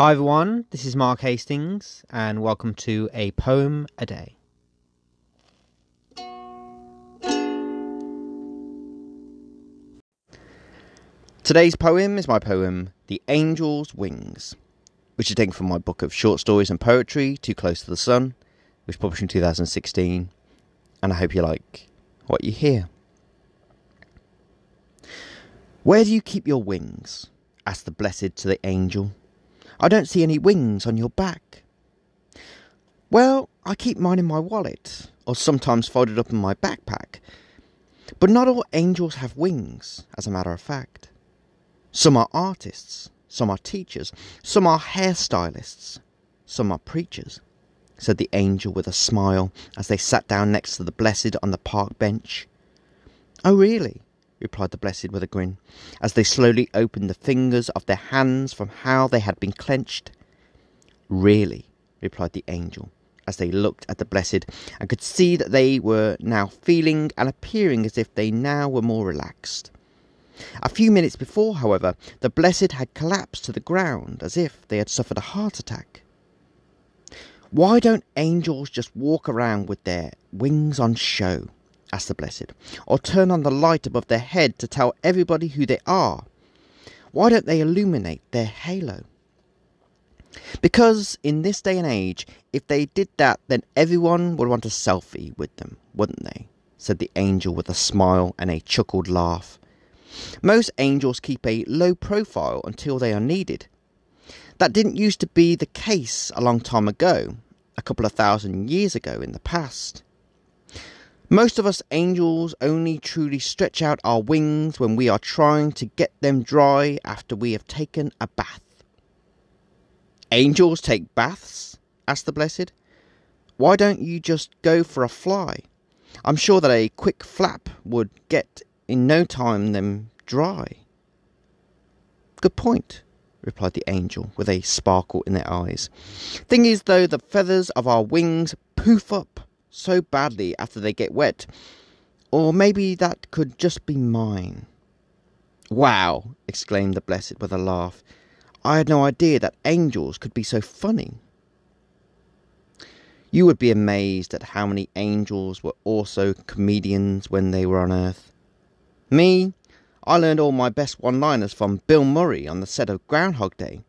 Hi everyone, this is Mark Hastings, and welcome to A Poem a Day. Today's poem is my poem, The Angel's Wings, which is taken from my book of short stories and poetry, Too Close to the Sun, which was published in 2016, and I hope you like what you hear. Where do you keep your wings? asked the blessed to the angel. I don't see any wings on your back. Well, I keep mine in my wallet, or sometimes folded up in my backpack. But not all angels have wings, as a matter of fact. Some are artists, some are teachers, some are hairstylists, some are preachers, said the angel with a smile as they sat down next to the blessed on the park bench. Oh, really? Replied the blessed with a grin, as they slowly opened the fingers of their hands from how they had been clenched. Really, replied the angel, as they looked at the blessed and could see that they were now feeling and appearing as if they now were more relaxed. A few minutes before, however, the blessed had collapsed to the ground as if they had suffered a heart attack. Why don't angels just walk around with their wings on show? Asked the Blessed, or turn on the light above their head to tell everybody who they are? Why don't they illuminate their halo? Because in this day and age, if they did that, then everyone would want a selfie with them, wouldn't they? said the angel with a smile and a chuckled laugh. Most angels keep a low profile until they are needed. That didn't used to be the case a long time ago, a couple of thousand years ago in the past. Most of us angels only truly stretch out our wings when we are trying to get them dry after we have taken a bath. Angels take baths? asked the Blessed. Why don't you just go for a fly? I'm sure that a quick flap would get in no time them dry. Good point, replied the angel with a sparkle in their eyes. Thing is, though, the feathers of our wings poof up so badly after they get wet. Or maybe that could just be mine. Wow! exclaimed the Blessed with a laugh. I had no idea that angels could be so funny. You would be amazed at how many angels were also comedians when they were on earth. Me, I learned all my best one liners from Bill Murray on the set of Groundhog Day.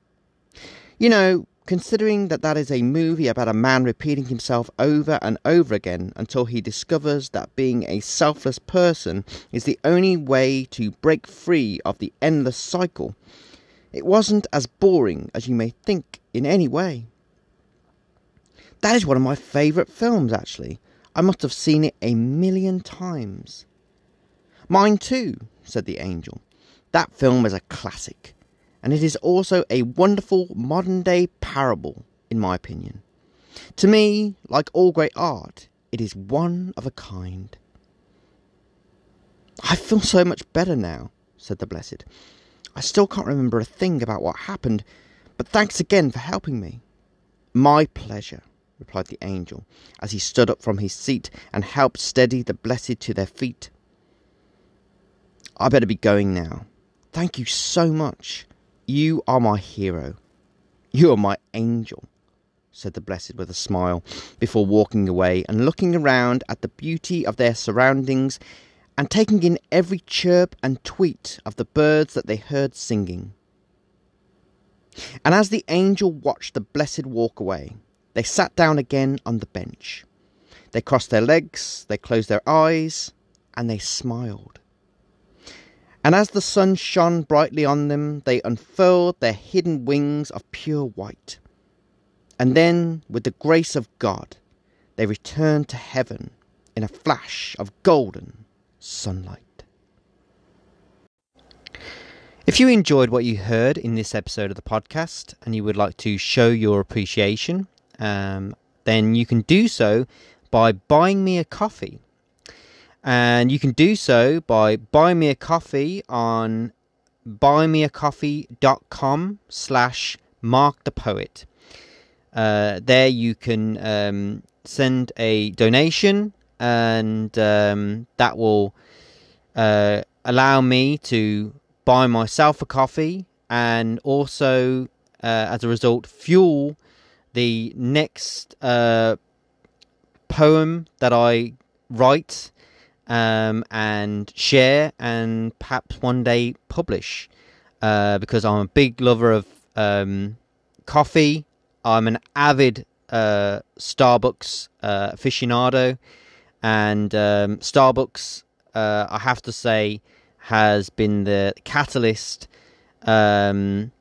You know, considering that that is a movie about a man repeating himself over and over again until he discovers that being a selfless person is the only way to break free of the endless cycle, it wasn't as boring as you may think in any way. That is one of my favourite films, actually. I must have seen it a million times. Mine too, said the angel. That film is a classic, and it is also a wonderful modern day parable, in my opinion. To me, like all great art, it is one of a kind. I feel so much better now, said the Blessed. I still can't remember a thing about what happened, but thanks again for helping me. My pleasure, replied the angel, as he stood up from his seat and helped steady the Blessed to their feet. I better be going now. Thank you so much. You are my hero. You are my angel, said the Blessed with a smile, before walking away and looking around at the beauty of their surroundings and taking in every chirp and tweet of the birds that they heard singing. And as the angel watched the Blessed walk away, they sat down again on the bench. They crossed their legs, they closed their eyes, and they smiled. And as the sun shone brightly on them, they unfurled their hidden wings of pure white. And then, with the grace of God, they returned to heaven in a flash of golden sunlight. If you enjoyed what you heard in this episode of the podcast and you would like to show your appreciation, um, then you can do so by buying me a coffee. And you can do so by buying me a coffee on buymeacoffee.com slash mark the poet. Uh, there you can um, send a donation and um, that will uh, allow me to buy myself a coffee and also uh, as a result, fuel the next uh, poem that I write um, and share and perhaps one day publish. Uh, because I'm a big lover of um, coffee. I'm an avid uh, Starbucks uh, aficionado, and um, Starbucks, uh, I have to say, has been the catalyst um,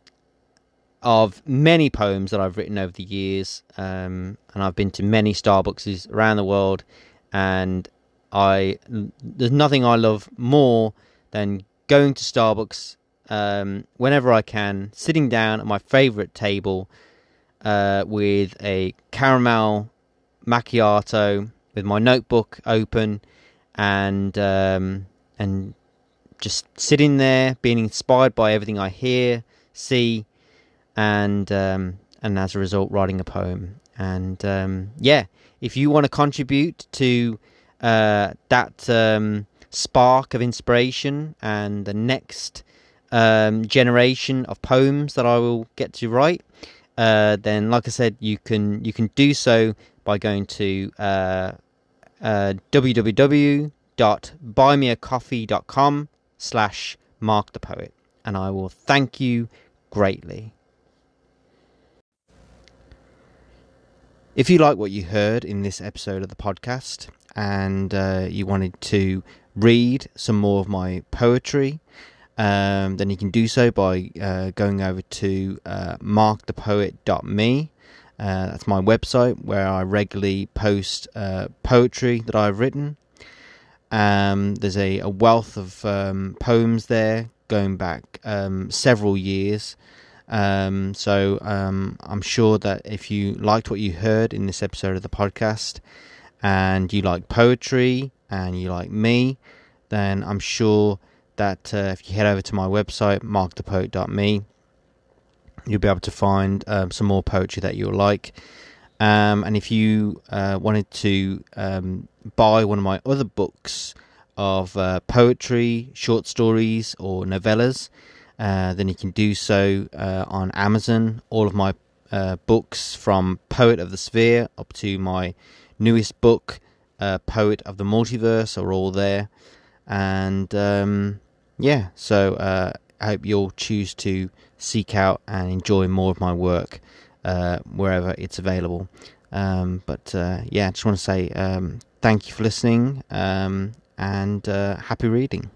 of many poems that I've written over the years, um, and I've been to many Starbucks around the world, and I there's nothing I love more than going to Starbucks um, whenever I can, sitting down at my favorite table uh, with a caramel macchiato, with my notebook open, and um, and just sitting there, being inspired by everything I hear, see, and um, and as a result, writing a poem. And um, yeah, if you want to contribute to uh, that um, spark of inspiration and the next um, generation of poems that I will get to write, uh, then like I said, you can you can do so by going to uh, uh, www.buymeacoffee.com slash mark the poet and I will thank you greatly. If you like what you heard in this episode of the podcast and uh, you wanted to read some more of my poetry, um, then you can do so by uh, going over to uh, markthepoet.me. Uh, that's my website where I regularly post uh, poetry that I've written. Um, there's a, a, wealth of um, poems there going back um, several years. Um, so um, I'm sure that if you liked what you heard in this episode of the podcast and you like poetry and you like me, then I'm sure that uh, if you head over to my website, markthepoet.me, you'll be able to find um, some more poetry that you'll like. Um, and if you uh, wanted to um, buy one of my other books of uh, poetry, short stories, or novellas, uh, then you can do so uh, on Amazon. All of my uh, books, from Poet of the Sphere up to my newest book, uh, Poet of the Multiverse, are all there. And um, yeah, so uh, I hope you'll choose to seek out and enjoy more of my work uh, wherever it's available. Um, but uh, yeah, I just want to say um, thank you for listening um, and uh, happy reading.